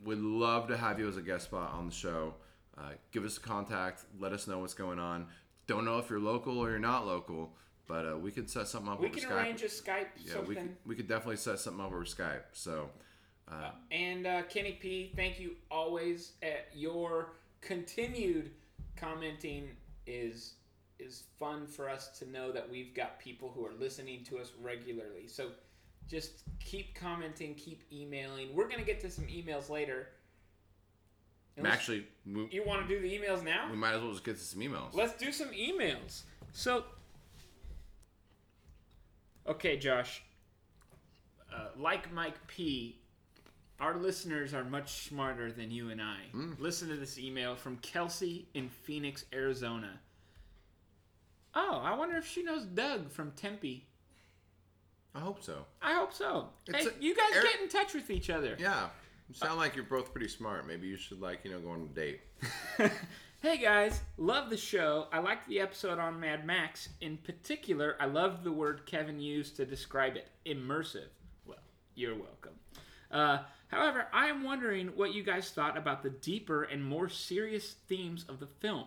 Speaker 1: Would love to have you as a guest spot on the show. Uh, give us a contact. Let us know what's going on. Don't know if you're local or you're not local, but uh, we could set something up
Speaker 2: we
Speaker 1: over
Speaker 2: can
Speaker 1: Skype.
Speaker 2: arrange a Skype
Speaker 1: yeah,
Speaker 2: something.
Speaker 1: we could, we could definitely set something up over Skype. So, uh,
Speaker 2: And uh, Kenny P, thank you always. At your continued commenting is is fun for us to know that we've got people who are listening to us regularly. So just keep commenting, keep emailing. We're gonna get to some emails later. Unless-
Speaker 1: actually, we,
Speaker 2: you want to do the emails now?
Speaker 1: we might as well just get to some emails.
Speaker 2: Let's do some emails. So, okay, Josh. Uh, like Mike P, our listeners are much smarter than you and I. Listen to this email from Kelsey in Phoenix, Arizona. Oh, I wonder if she knows Doug from Tempe.
Speaker 1: I hope so.
Speaker 2: I hope so.
Speaker 1: It's
Speaker 2: hey,
Speaker 1: a-
Speaker 2: you guys get in touch with each other.
Speaker 1: Yeah, you sound like you're both pretty smart. Maybe you should like you know go on a date. [LAUGHS]
Speaker 2: Hey guys, love the show. I liked the episode on Mad Max. In particular, I loved the word Kevin used to describe it immersive. Well, you're welcome. Uh, however, I am wondering what you guys thought about the deeper and more serious themes of the film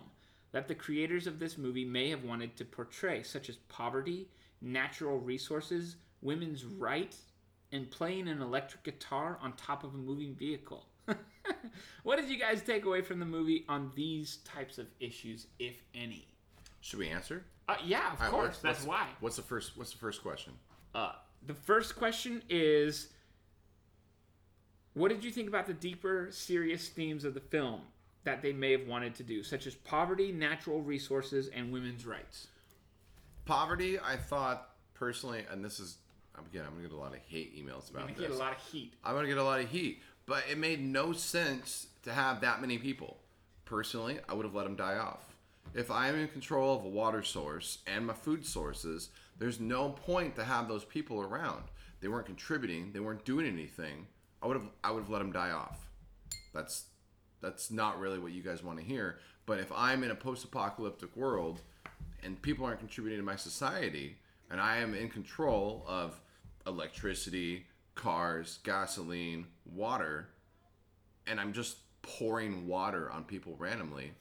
Speaker 2: that the creators of this movie may have wanted to portray, such as poverty, natural resources, women's rights, and playing an electric guitar on top of a moving vehicle. [LAUGHS] what did you guys take away from the movie on these types of issues, if any?
Speaker 1: Should we answer?
Speaker 2: Uh, yeah, of
Speaker 1: right,
Speaker 2: course.
Speaker 1: what's-
Speaker 2: That's
Speaker 1: what's-
Speaker 2: why.
Speaker 1: What's the first? What's the first question?
Speaker 2: Uh, the first question is What did you think about the deeper, serious themes of the film that they may have wanted to do, such as poverty, natural resources, and women's rights?
Speaker 1: Poverty, I thought personally, and this is again, I'm gonna get a lot of hate emails about this.
Speaker 2: I'm gonna
Speaker 1: this.
Speaker 2: get a lot of heat.
Speaker 1: I'm gonna get a lot of heat, but it made no sense to have that many people. Personally, I would have let them die off. If I am in control of a water source and my food sources, there's no point to have those people around. They weren't contributing. They weren't doing anything. I would have. I would have let them die off. That's that's not really what you guys want to hear. But if I'm in a post-apocalyptic world and people aren't contributing to my society, and I am in control of electricity, cars, gasoline, water, and I'm just pouring water on people randomly,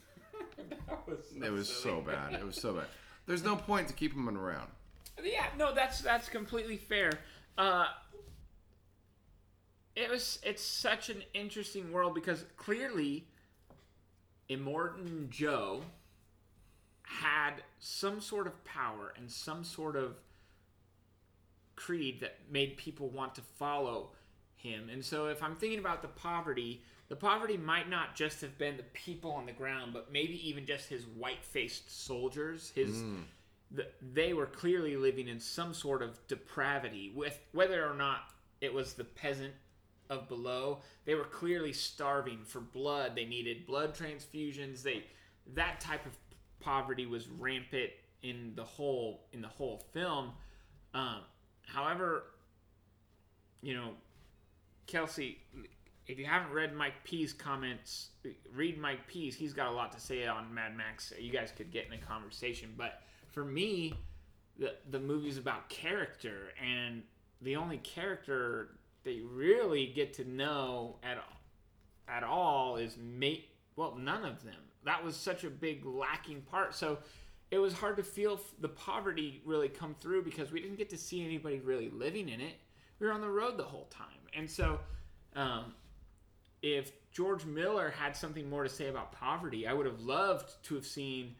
Speaker 1: [LAUGHS] it was so bad. It was so bad. There's no point to keep them around.
Speaker 2: Yeah, no, that's that's completely fair. Uh, it was it's such an interesting world because clearly, Immortan Joe had some sort of power and some sort of creed that made people want to follow him. And so, if I'm thinking about the poverty, the poverty might not just have been the people on the ground, but maybe even just his white-faced soldiers, his th- they were clearly living in some sort of depravity. With whether or not it was the peasant of below they were clearly starving for blood. They needed blood transfusions. They that type of poverty was rampant in the whole in the whole film. Um, however you know kelsey if you haven't read mike p's comments read mike p's he's got a lot to say on mad max. You guys could get in a conversation. But for me the the movie's about character and the only character you really get to know at at all is mate well none of them. That was such a big lacking part. So it was hard to feel the poverty really come through because we didn't get to see anybody really living in it we were on the road the whole time and so um, if George Miller had something more to say about poverty, I would have loved to have seen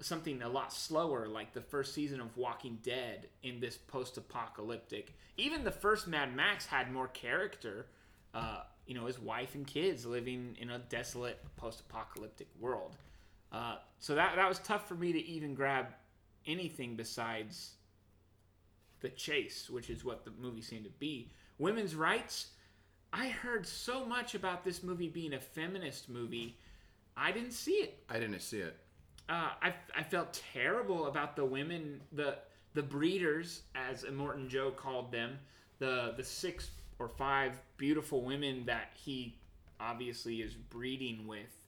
Speaker 2: something a lot slower, like the first season of Walking Dead in this post-apocalyptic. Even the first Mad Max had more character. Uh, you know, his wife and kids living in a desolate post-apocalyptic world. Uh, so that that was tough for me to even grab anything besides the chase, which is what the movie seemed to be. Women's rights. I heard so much about this movie being a feminist movie. I didn't see it.
Speaker 1: I didn't see it.
Speaker 2: Uh, I, I felt terrible about the women, the the breeders, as Immortan Joe called them, the the six or five beautiful women that he obviously is breeding with.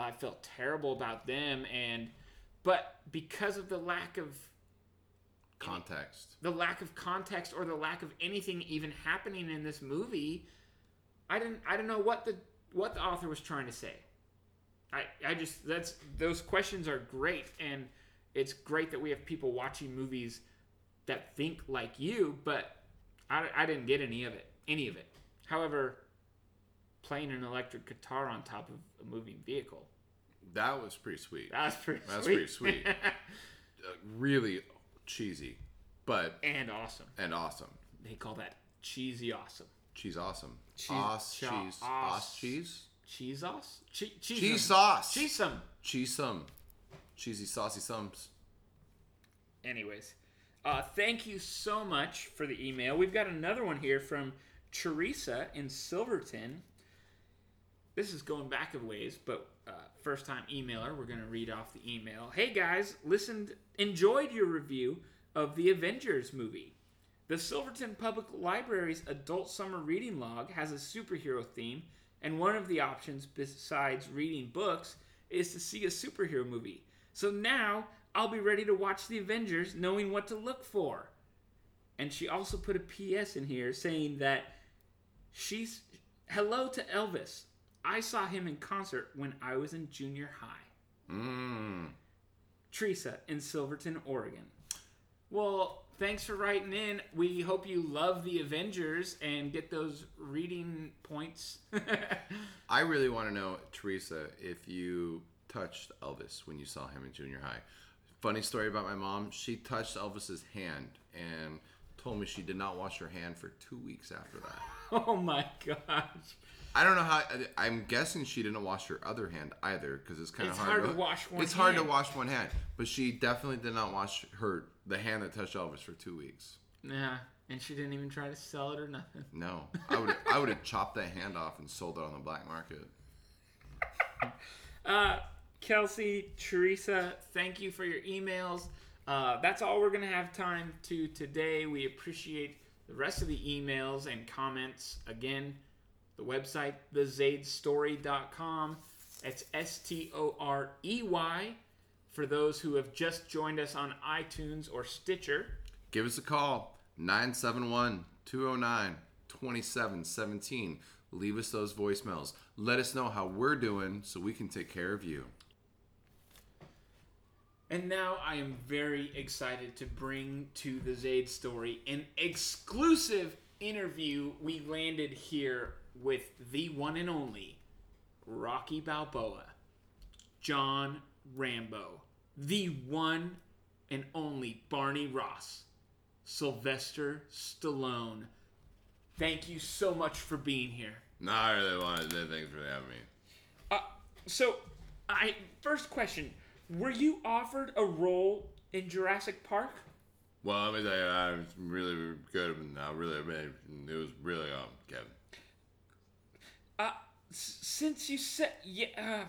Speaker 2: I felt terrible about them, and but because of the lack of
Speaker 1: Context.
Speaker 2: the lack of context or the lack of anything even happening in this movie, I didn't I don't know what the what the author was trying to say. I I just that's those questions are great and it's great that we have people watching movies that think like you, but I, I didn't get any of it. Any of it. However, playing an electric guitar on top of a moving vehicle.
Speaker 1: That was pretty sweet.
Speaker 2: That was pretty
Speaker 1: That's
Speaker 2: sweet.
Speaker 1: pretty sweet. [LAUGHS] uh, really cheesy, but
Speaker 2: and awesome.
Speaker 1: and awesome.
Speaker 2: They call that cheesy awesome.
Speaker 1: Cheese awesome.
Speaker 2: Cheese-
Speaker 1: Os
Speaker 2: cha-
Speaker 1: cheese.
Speaker 2: os-
Speaker 1: cheese.
Speaker 2: Cheese sauce? Che- cheese
Speaker 1: Cheese sauce.
Speaker 2: Cheese some.
Speaker 1: Cheese some. Cheesy saucy sums.
Speaker 2: Anyways, uh, thank you so much for the email. We've got another one here from Teresa in Silverton. This is going back a ways, but uh, first time emailer. We're going to read off the email. Hey guys, listened, enjoyed your review of the Avengers movie. The Silverton Public Library's adult summer reading log has a superhero theme, and one of the options besides reading books is to see a superhero movie. So now I'll be ready to watch the Avengers knowing what to look for. And she also put a PS in here saying that she's hello to Elvis. I saw him in concert when I was in junior high.
Speaker 1: Mmm.
Speaker 2: Teresa in Silverton, Oregon. Well, thanks for writing in. We hope you love the Avengers and get those reading points. [LAUGHS]
Speaker 1: I really want to know, Teresa, if you touched Elvis when you saw him in junior high. Funny story about my mom. She touched Elvis's hand and told me she did not wash her hand for two weeks after that. [LAUGHS]
Speaker 2: oh my gosh.
Speaker 1: I don't know how. I'm guessing she didn't wash her other hand either because it's kind of
Speaker 2: It's
Speaker 1: hard,
Speaker 2: hard to wash one
Speaker 1: It's hard to
Speaker 2: hand.
Speaker 1: wash one hand, but she definitely did not wash her the hand that touched Elvis for two weeks.
Speaker 2: Yeah, and she didn't even try to sell it or nothing.
Speaker 1: No, I would I would have chopped that hand off and sold it on the black market. [LAUGHS]
Speaker 2: Uh, Kelsey, Teresa, thank you for your emails. Uh, that's all we're going to have time to today. We appreciate the rest of the emails and comments. Again, the website, thezadestorey.com. It's S T O R E Y for those who have just joined us on iTunes or Stitcher.
Speaker 1: Give us a call 971 209 2717. Leave us those voicemails. Let us know how we're doing so we can take care of you.
Speaker 2: And now I am very excited to bring to the Zade Storey an exclusive interview we landed here with the one and only Rocky Balboa, John Rambo, the one and only Barney Ross, Sylvester Stallone. Thank you so much for being here.
Speaker 1: No, I really wanted to. Thanks for having me.
Speaker 2: Uh, so, I first question: Were you offered a role in Jurassic Park?
Speaker 1: Well, let me tell you, I was really good. and I really, it was really um, Kevin.
Speaker 2: Since you said yeah, uh,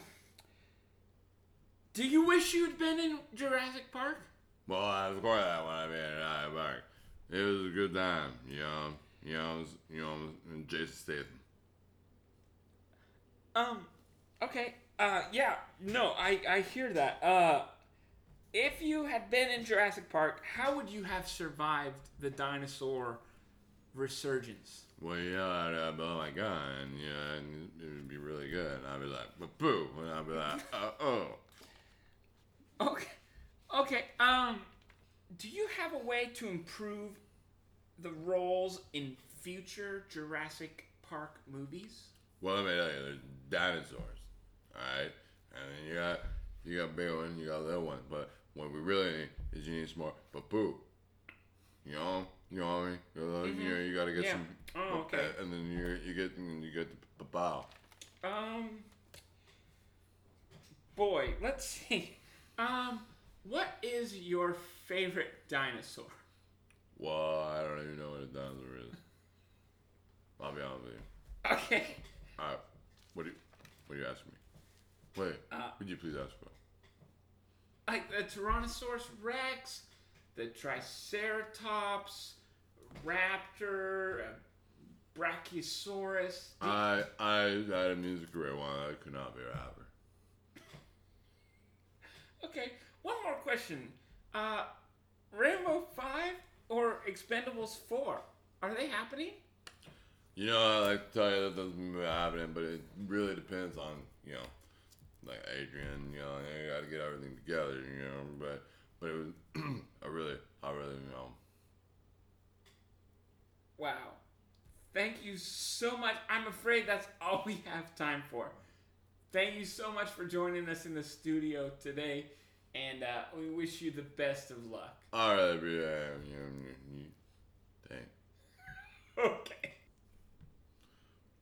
Speaker 2: do you wish you had been in Jurassic Park?
Speaker 1: Well, of course, I want to be in Jurassic Park. It was a good time, you know. You know, you know, Jason Statham.
Speaker 2: Um, okay. Uh, yeah. No, I I hear that. Uh, if you had been in Jurassic Park, how would you have survived the dinosaur resurgence?
Speaker 1: Well, I'd, I'd blow my gun, and, you and it would be really good. And I'd be like, "But boo, and I'd be like, uh, oh.
Speaker 2: Okay. Okay. Um, do you have a way to improve the roles in future Jurassic Park movies?
Speaker 5: Well, let me tell you, there's dinosaurs, all right, and then you got you got big ones, you got little ones, but what we really need is you need some more poo. You know, you know what I mean? You know, you, know, you gotta get
Speaker 2: Yeah.
Speaker 5: some.
Speaker 2: Oh, okay.
Speaker 5: And then you you get and you get the bow.
Speaker 2: Um, boy, let's see. Um, what is your favorite dinosaur?
Speaker 5: Well, I don't even know what a dinosaur is. I'll be honest with you.
Speaker 2: Okay.
Speaker 5: All right, what do you what do you ask me? Wait,
Speaker 2: Uh,
Speaker 5: would you please ask about?
Speaker 2: Like the Tyrannosaurus Rex, the Triceratops, Raptor, uh, Brachiosaurus.
Speaker 5: I I had a music career one. I could not be a rapper. [LAUGHS]
Speaker 2: Okay, one more question. Uh, Rambo 5 or Expendables 4? Are they happening?
Speaker 5: You know, I like to tell you that doesn't be happening, but it really depends on you know, like Adrian. You know, you got to get everything together. You know, but but it was [CLEARS THROAT] I really I really you know.
Speaker 2: Wow. Thank you so much. I'm afraid that's all we have time for. Thank you so much for joining us in the studio today, and uh, we wish you the best of luck.
Speaker 5: All right, yeah, you know, you, dang. [LAUGHS]
Speaker 2: Okay.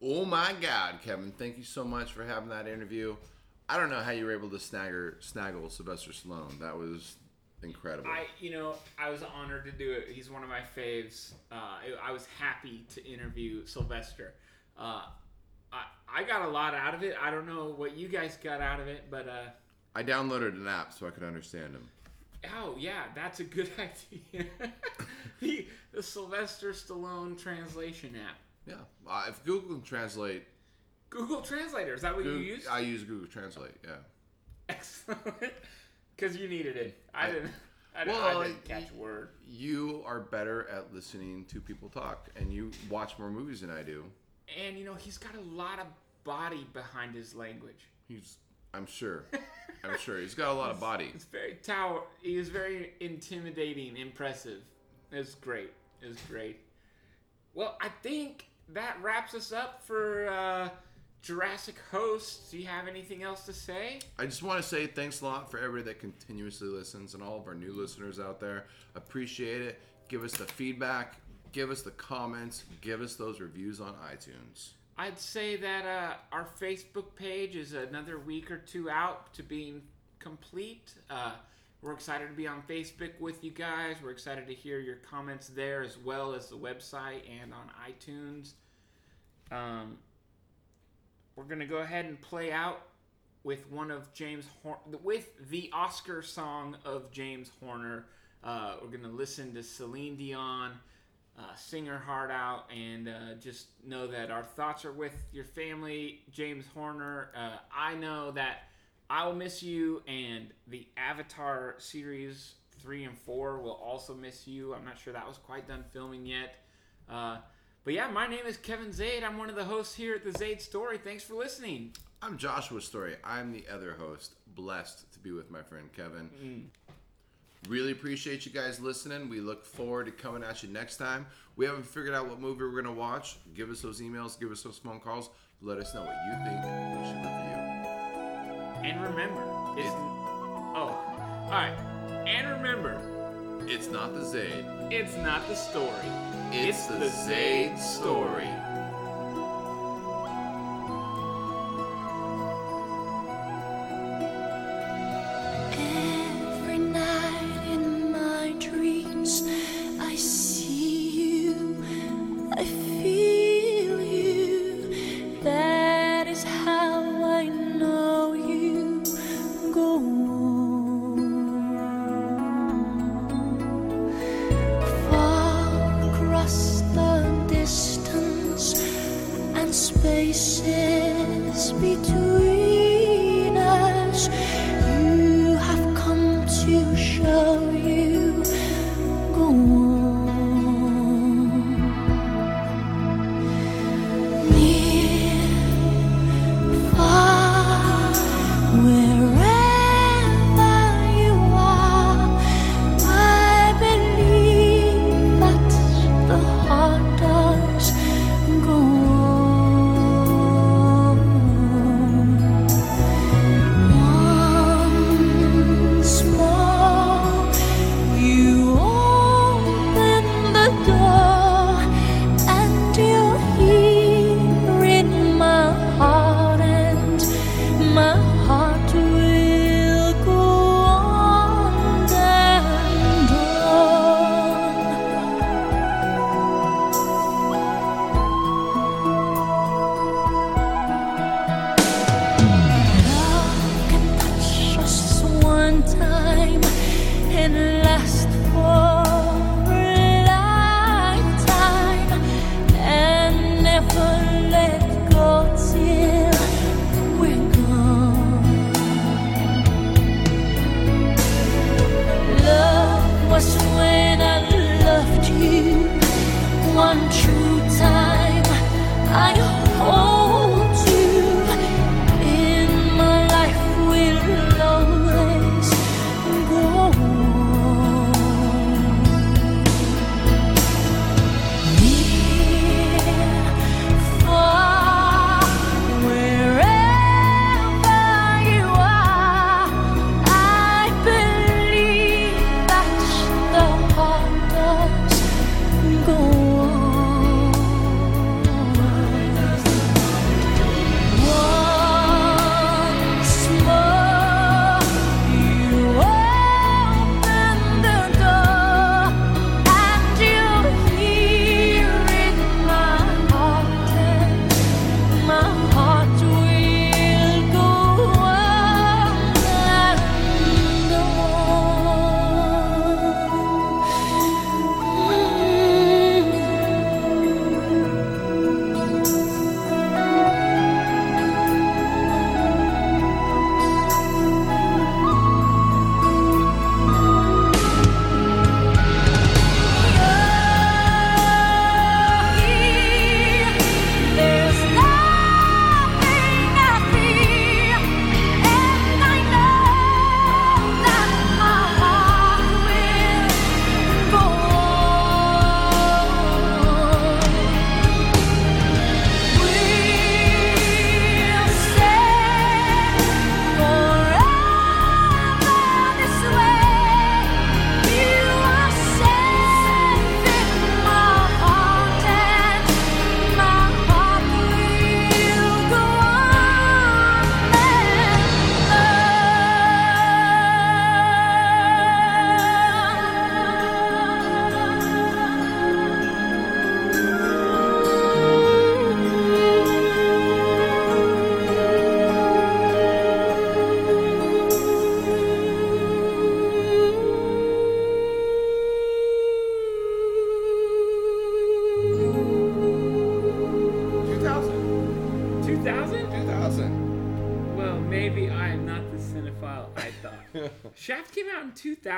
Speaker 1: Oh my God, Kevin! Thank you so much for having that interview. I don't know how you were able to snagger snaggle Sylvester Stallone. That was incredible.
Speaker 2: I, you know, I was honored to do it. He's one of my faves. Uh, I, was happy to interview Sylvester. Uh, I, I got a lot out of it. I don't know what you guys got out of it, but uh,
Speaker 1: I downloaded an app so I could understand him.
Speaker 2: oh yeah, that's a good [LAUGHS] idea. [LAUGHS] the, the Sylvester Stallone translation app.
Speaker 1: Yeah, uh, if Google can translate,
Speaker 2: Google Translator. Is that what
Speaker 1: Google,
Speaker 2: you use?
Speaker 1: I use Google Translate. Yeah.
Speaker 2: Excellent. Because you needed it. I didn't. I didn't,
Speaker 1: Well,
Speaker 2: I didn't catch a word.
Speaker 1: You are better at listening to people talk, and you watch more movies than I do.
Speaker 2: And you know he's got a lot of body behind his language.
Speaker 1: He's, I'm sure, I'm sure he's got a lot of body.
Speaker 2: It's very tower. He is very intimidating, impressive. It's great. It's great. Well, I think that wraps us up for uh, Jurassic Hosts. Do you have anything else to say?
Speaker 1: I just want to say thanks a lot for everybody that continuously listens and all of our new listeners out there. Appreciate it. Give us the feedback. Give us the comments. Give us those reviews on iTunes.
Speaker 2: I'd say that uh, our Facebook page is another week or two out to being complete. Uh, we're excited to be on Facebook with you guys. We're excited to hear your comments there as well as the website and on iTunes. Um, we're gonna go ahead and play out with one of James Hor- with the Oscar song of James Horner. Uh, we're gonna listen to Celine Dion uh, sing her heart out and uh, just know that our thoughts are with your family, James Horner. Uh, I know that I will miss you, and the Avatar series three and four will also miss you. I'm not sure that was quite done filming yet. But yeah, my name is Kevin Zade. I'm one of the hosts here at the Zade Storey. Thanks for listening.
Speaker 1: I'm Joshua Storey. I'm the other host. Blessed to be with my friend Kevin. Mm. Really appreciate you guys listening. We look forward to coming at you next time. We haven't figured out what movie we're going to watch. Give us those emails, give us those phone calls. Let us know what you think we should review.
Speaker 2: And remember, it's. Oh, all right. And remember,
Speaker 1: It's not the Zade,
Speaker 2: it's not the story.
Speaker 1: it's, the,
Speaker 2: Zade Storey.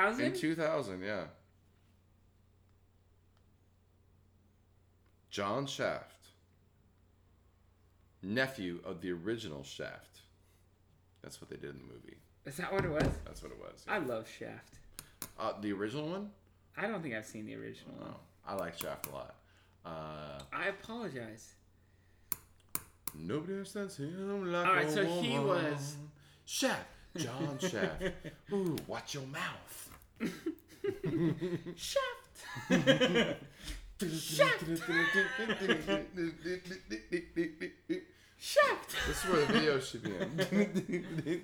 Speaker 2: 2000?
Speaker 1: In 2000, yeah. John Shaft, nephew of the original Shaft. That's what they did in the movie.
Speaker 2: Is that what it was?
Speaker 1: That's what it was.
Speaker 2: I love Shaft.
Speaker 1: Uh, the original one?
Speaker 2: I don't think I've seen the original one.
Speaker 1: Oh, I like Shaft a lot. Uh,
Speaker 2: I apologize.
Speaker 1: nobody understands him like
Speaker 2: All right,
Speaker 1: a
Speaker 2: so he
Speaker 1: woman.
Speaker 2: was-
Speaker 1: Shaft. John Shaft. [LAUGHS] Ooh, watch your mouth.
Speaker 2: Shaft. Shaft. Shaft.
Speaker 1: This is where the video should be in.